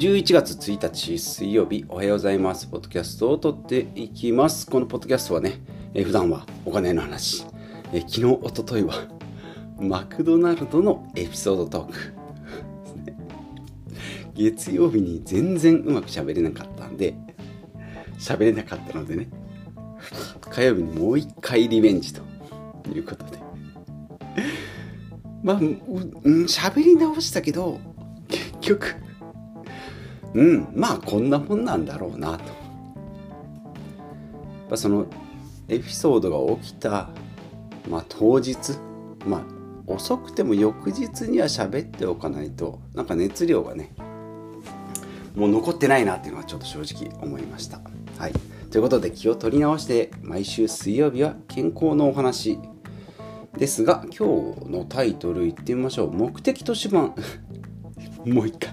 11月1日水曜日おはようございます。ポッドキャストを撮っていきます。このポッドキャストはね、えー、普段はお金の話、え、昨日おとといは マクドナルドのエピソードトーク。月曜日に全然うまく喋れなかったんで喋れなかったのでね。火曜日にもう一回リベンジということで。まあうん喋り直したけど結局うん。まあこんなもんなんだろうなと。やそのエピソードが起きた、まあ、当日まあ遅くても翌日には喋っておかないとなんか熱量がねもう残ってないなっていうのはちょっと正直思いました。はい、ということで気を取り直して毎週水曜日は健康のお話ですが今日のタイトルいってみましょう。目的と手段。もう一回。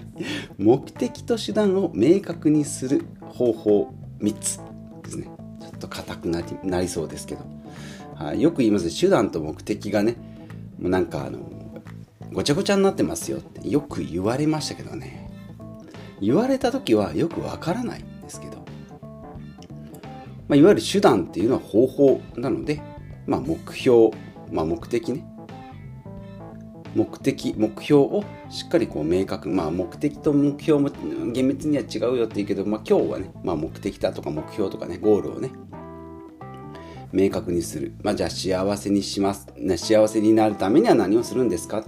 目的と手段を明確にする方法3つですね。ちょっと硬くなりなりそうですけど、はい、よく言います手段と目的がねもうなんかあのごちゃごちゃになってますよってよく言われましたけどね。言われた時はよくわからないんですけど、まあ、いわゆる手段っていうのは方法なので、まあ、目標、まあ、目的ね。目的目標をしっかりこう明確まあ目的と目標も厳密には違うよって言うけど、まあ、今日はね、まあ、目的だとか目標とかねゴールをね明確にする、まあ、じゃあ幸せにします、ね、幸せになるためには何をするんですか、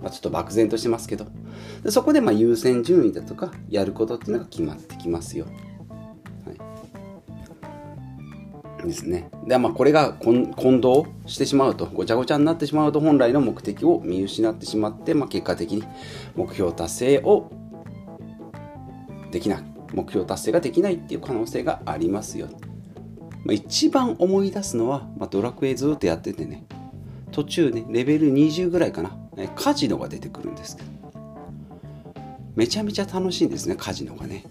まあ、ちょっと漠然としてますけど。でそこでま優先順位だとかやることっていうのが決まってきますよ。ですね。で、まあ、これが混同してしまうと、ごちゃごちゃになってしまうと、本来の目的を見失ってしまって、まあ、結果的に目標達成をできない、目標達成ができないっていう可能性がありますよ。まあ、一番思い出すのは、まあ、ドラクエずっとやっててね、途中ね、レベル20ぐらいかな、カジノが出てくるんですけど、めちゃめちゃ楽しいんですね、カジノがね。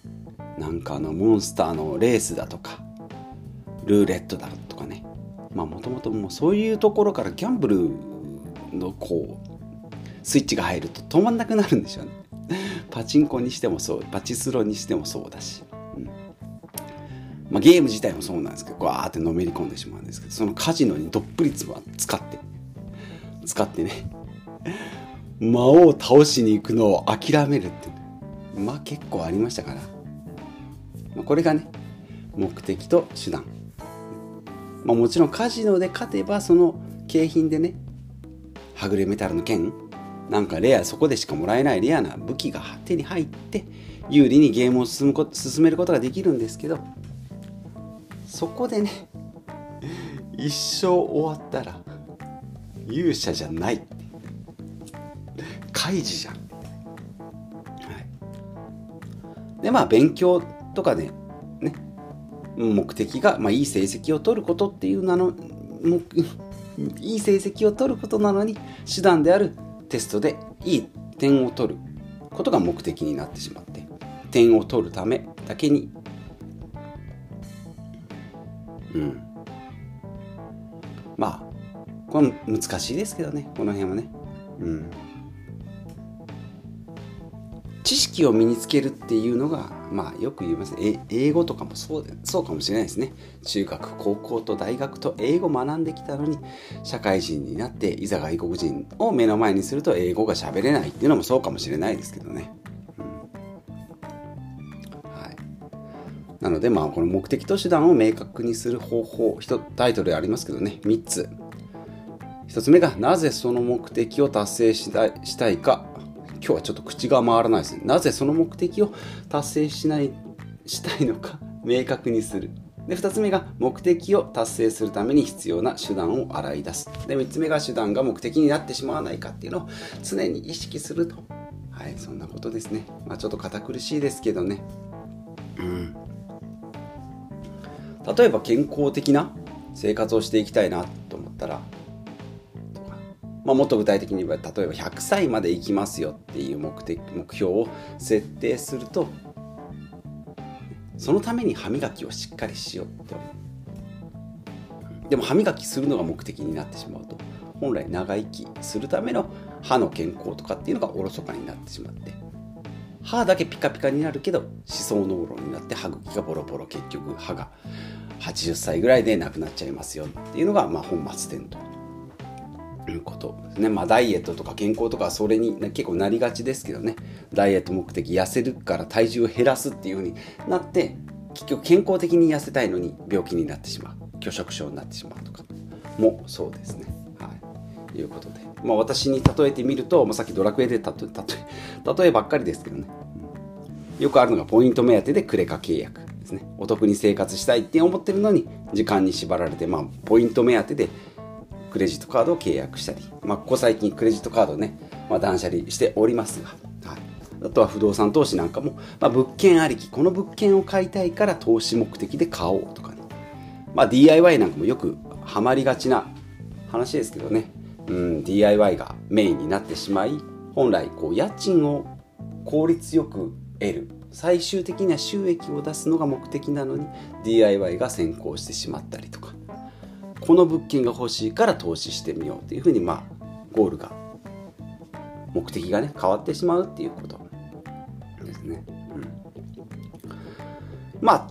なんかあのモンスターのレースだとか、ルーレットだとかね。まあもともともうそういうところからギャンブルのこうスイッチが入ると止まんなくなるんでしょうね。パチンコにしてもそうパチスロにしてもそうだし、うん。まあ、ゲーム自体もそうなんですけどわーってのめり込んでしまうんですけどそのカジノにどっぷり使って。使ってね。魔王を倒しに行くのを諦めるってまあ結構ありましたから、まあ、これがね目的と手段。まあ、もちろんカジノで勝てばその景品でねはぐれメタルの剣なんかレアそこでしかもらえないレアな武器が手に入って有利にゲームを進むこ進めることができるんですけどそこでね 一生終わったら勇者じゃない。開示じゃん、はい、でまあ勉強とかね目的が、まあ、いい成績を取ることっていうなの いい成績を取ることなのに手段であるテストでいい点を取ることが目的になってしまって点を取るためだけに。うん。まあこれ難しいですけどねこの辺はね。うん。識を身につけるっていうのが、まあ、よく言いますね。英語とかもそうそうかもしれないですね。中学高校と大学と英語学んできたのに社会人になっていざ外国人を目の前にすると英語が喋れないっていうのもそうかもしれないですけどね、なのでまあこの目的と手段を明確にする方法タイトルありますけどね。3つ。1つ目がなぜその目的を達成したいしたいか。今日はちょっと口が回らないですね。なぜその目的を達成しない、したいのか明確にする。で、2つ目が目的を達成するために必要な手段を洗い出す。で、3つ目が手段が目的になってしまわないかっていうのを常に意識すると。はい、そんなことですね。まあちょっと堅苦しいですけどね。うん。例えば健康的な生活をしていきたいなと思ったらまあ、もっと具体的に言えば例えば100歳まで生きますよっていう目的目標を設定するとそのために歯磨きをしっかりしようって思う。でも歯磨きするのが目的になってしまうと本来長生きするための歯の健康とかっていうのがおろそかになってしまって歯だけピカピカになるけど思想脳論になって歯茎がボロボロ結局歯が80歳ぐらいで亡くなっちゃいますよっていうのが、まあ、本末転倒。いうことですね。まあダイエットとか健康とかそれに結構なりがちですけどね。ダイエット目的痩せるから体重を減らすっていう風になって結局健康的に痩せたいのに病気になってしまう。拒食症になってしまうとか。もそうですね。はい、いうことで、まあ、私に例えてみると、まあ、さっきドラクエで例え例えばっかりですけどね、よくあるのがポイント目当てでクレカ契約ですね。お得に生活したいって思ってるのに時間に縛られて、まあ、ポイント目当てでクレジットカードを契約したり、まあ、ここ最近クレジットカードね、まあ、断捨離しておりますが、はい、あとは不動産投資なんかも、まあ、物件ありきこの物件を買いたいから投資目的で買おうとかね、まあ、DIY なんかもよくハマりがちな話ですけどね、うん、DIY がメインになってしまい本来こう家賃を効率よく得る最終的には収益を出すのが目的なのに DIY が先行してしまったりとか。この物件が欲しいから投資してみようというふうにまあゴールが目的がね変わってしまうっていうことですね。うん、まあ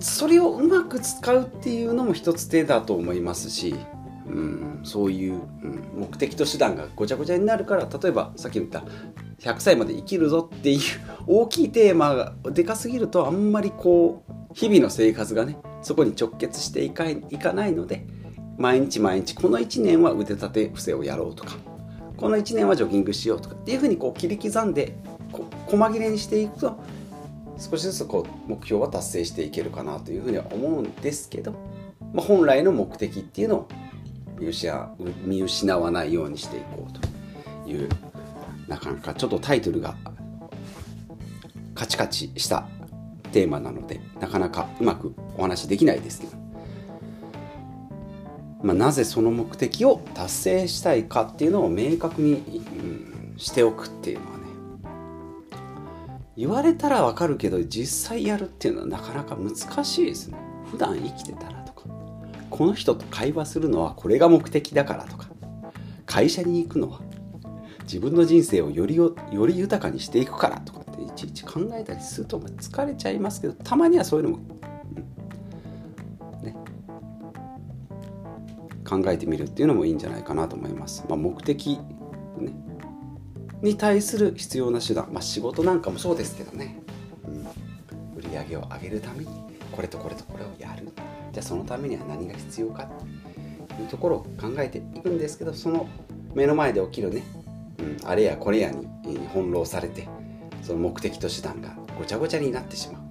それをうまく使うっていうのも一つ手だと思いますし、うん、そういう、うん、目的と手段がごちゃごちゃになるから例えばさっき言った100歳まで生きるぞっていう大きいテーマがでかすぎるとあんまりこう日々の生活がねそこに直結していかいかないので毎日毎日この1年は腕立て伏せをやろうとかこの1年はジョギングしようとかっていうふうにこう切り刻んでこ細切れにしていくと少しずつこう目標は達成していけるかなというふうには思うんですけど、まあ、本来の目的っていうのを見失わないようにしていこうというなかなかちょっとタイトルがカチカチしたテーマなのでなかなかうまくお話できないですけど、まあ、なぜその目的を達成したいかっていうのを明確に、うん、しておくっていうのはね言われたらわかるけど実際やるっていうのはなかなか難しいですね。普段生きてたらとかこの人と会話するのはこれが目的だからとか会社に行くのは自分の人生をよりより豊かにしていくからとかいちいち考えたりすると疲れちゃいますけどたまにはそういうのも、うん。ね、考えてみるっていうのもいいんじゃないかなと思います。まあ、目的、ね、に対する必要な手段、まあ、仕事なんかもそうですけどね、うん、売り上げを上げるためにこれとこれとこれをやる。じゃあそのためには何が必要か。というところを考えていくんですけどその目の前で起きるね、うん、あれやこれやに翻弄されてその目的と手段がごちゃごちゃになってしまう、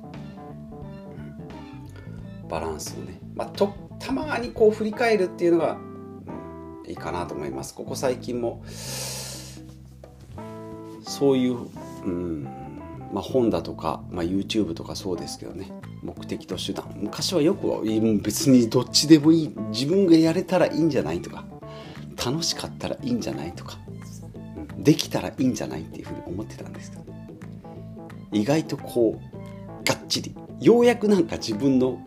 うん、バランスをね、まあ、とたまにこう振り返るっていうのが、うん、いいかなと思います。ここ最近もそういう、うんまあ、本だとか、まあ、YouTube とかそうですけどね。目的と手段。昔はよく別にどっちでもいい。自分がやれたらいいんじゃないとか。楽しかったらいいんじゃないとか。できたらいいんじゃないっていうふうに思ってたんですけど。意外とこうがっちりようやくなんか自分の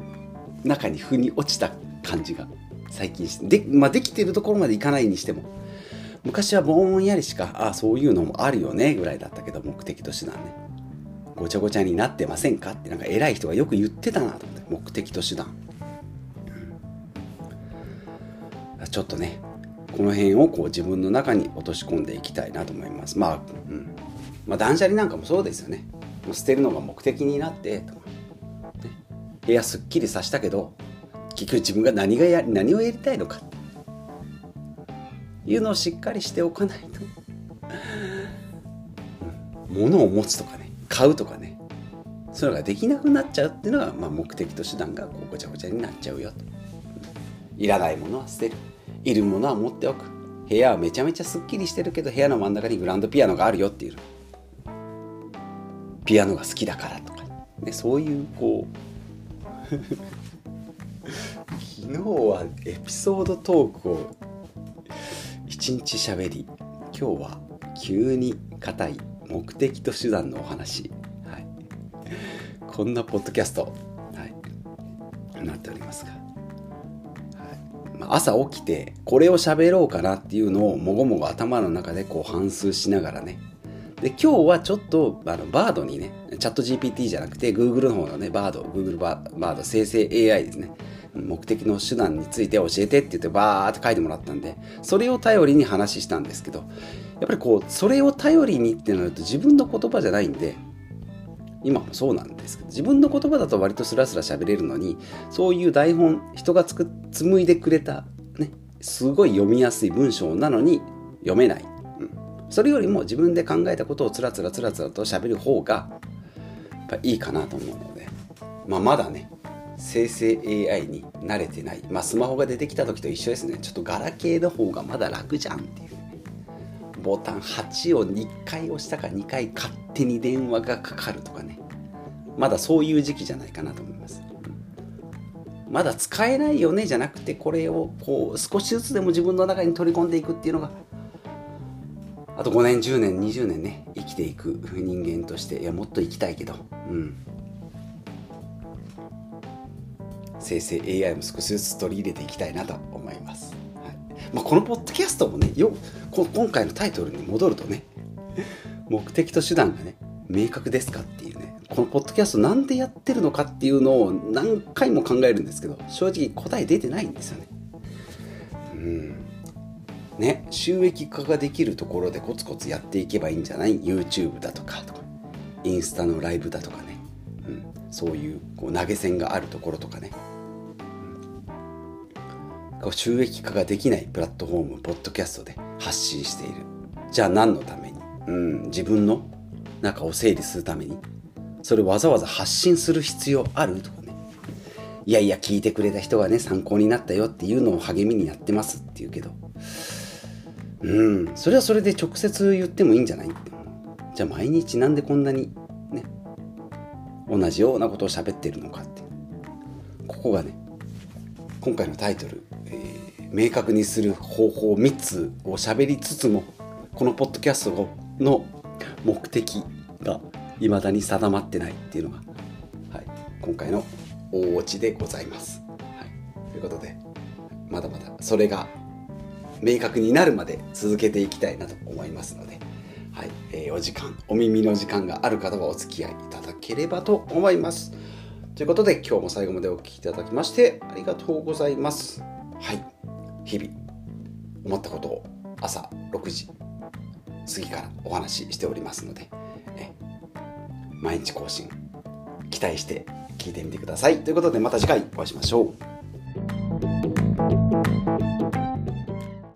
中に腑に落ちた感じが最近してで,、まあ、できてるところまでいかないにしても昔はぼんやりしかああそういうのもあるよねぐらいだったけど目的と手段ね。ごちゃごちゃになってませんかってなんか偉い人がよく言ってたなと思って目的と手段、ちょっとねこの辺をこう自分の中に落とし込んでいきたいなと思います。まあ、うん。まあ、断捨離なんかもそうですよね。捨てるのが目的になってと、ね、部屋すっきりさしたけど結局自分が何がや何をやりたいのか。いうのをしっかりしておかないと。物を持つとかね買うとかねそういうのができなくなっちゃうっていうのが、まあ、目的と手段がこうごちゃごちゃになっちゃうよ。といらないものは捨てる。いるものは持っておく。部屋はめちゃめちゃすっきりしてるけど部屋の真ん中にグランドピアノがあるよっていう。ピアノが好きだからとか、ね、そういうこう昨日はエピソードトークを一日しゃべり今日は急に硬い目的と手段のお話、はい、こんなポッドキャスト、はい、なっておりますが、はい。まあ、朝起きてこれを喋ろうかなっていうのをもごもご頭の中でこう反芻しながらねで今日はちょっとあのバードにねチャット GPT じゃなくて Google の方のねバード Google バード生成 AI ですね。目的の手段について教えてって言ってバーって書いてもらったんでそれを頼りに話したんですけどやっぱりこうそれを頼りにってなると自分の言葉じゃないんで今もそうなんですけど自分の言葉だと割とスラスラ喋れるのにそういう台本人がつく紡いでくれたねすごい読みやすい文章なのに読めない、それよりも自分で考えたことをつらつらつらつらと喋る方がやっぱいいかなと思うので、まあ、まだね生成 AI に慣れてない、まあ、スマホが出てきた時と一緒ですね。ちょっとガラケーの方がまだ楽じゃんっていうボタン8を2回押したか2回勝手に電話がかかるとかね。まだそういう時期じゃないかなと思います。まだ使えないよねじゃなくてこれをこう少しずつでも自分の中に取り込んでいくっていうのがあと5年10年20年ね生きていく人間としていやもっと生きたいけどうん。生成 AI も少しずつ取り入れていきたいなと思います、はい。まあ、このポッドキャストもねよ今回のタイトルに戻るとね目的と手段がね明確ですかっていうねこのポッドキャストなんでやってるのかっていうのを何回も考えるんですけど正直答え出てないんですよね。うん。ね収益化ができるところでコツコツやっていけばいいんじゃない？YouTube だとかとかインスタのライブだとかね、うん、そういうこう投げ銭があるところとかね。うん。収益化ができないプラットフォームポッドキャストで発信している。じゃあ何のために、うん、自分の中を整理するために？それわざわざ発信する必要あるとかね。いやいや聞いてくれた人がね参考になったよっていうのを励みにやってますって言うけど。うん。それはそれで直接言ってもいいんじゃない？ってじゃあ毎日なんでこんなにね同じようなことを喋ってるのかって。ここがね今回のタイトル明確にする方法3つを喋りつつもこのポッドキャストの目的が未だに定まってないっていうのが、はい、今回の大落ちでございます。はい、ということでまだまだそれが明確になるまで続けていきたいなと思いますので、はいえー、お時間お耳の時間がある方はお付き合いいただければと思います。ということで今日も最後までお聴きいただきましてありがとうございます。はい日々思ったことを朝6時過ぎからお話ししておりますのでえ毎日更新期待して聞いてみてくださいということでまた次回お会いしましょう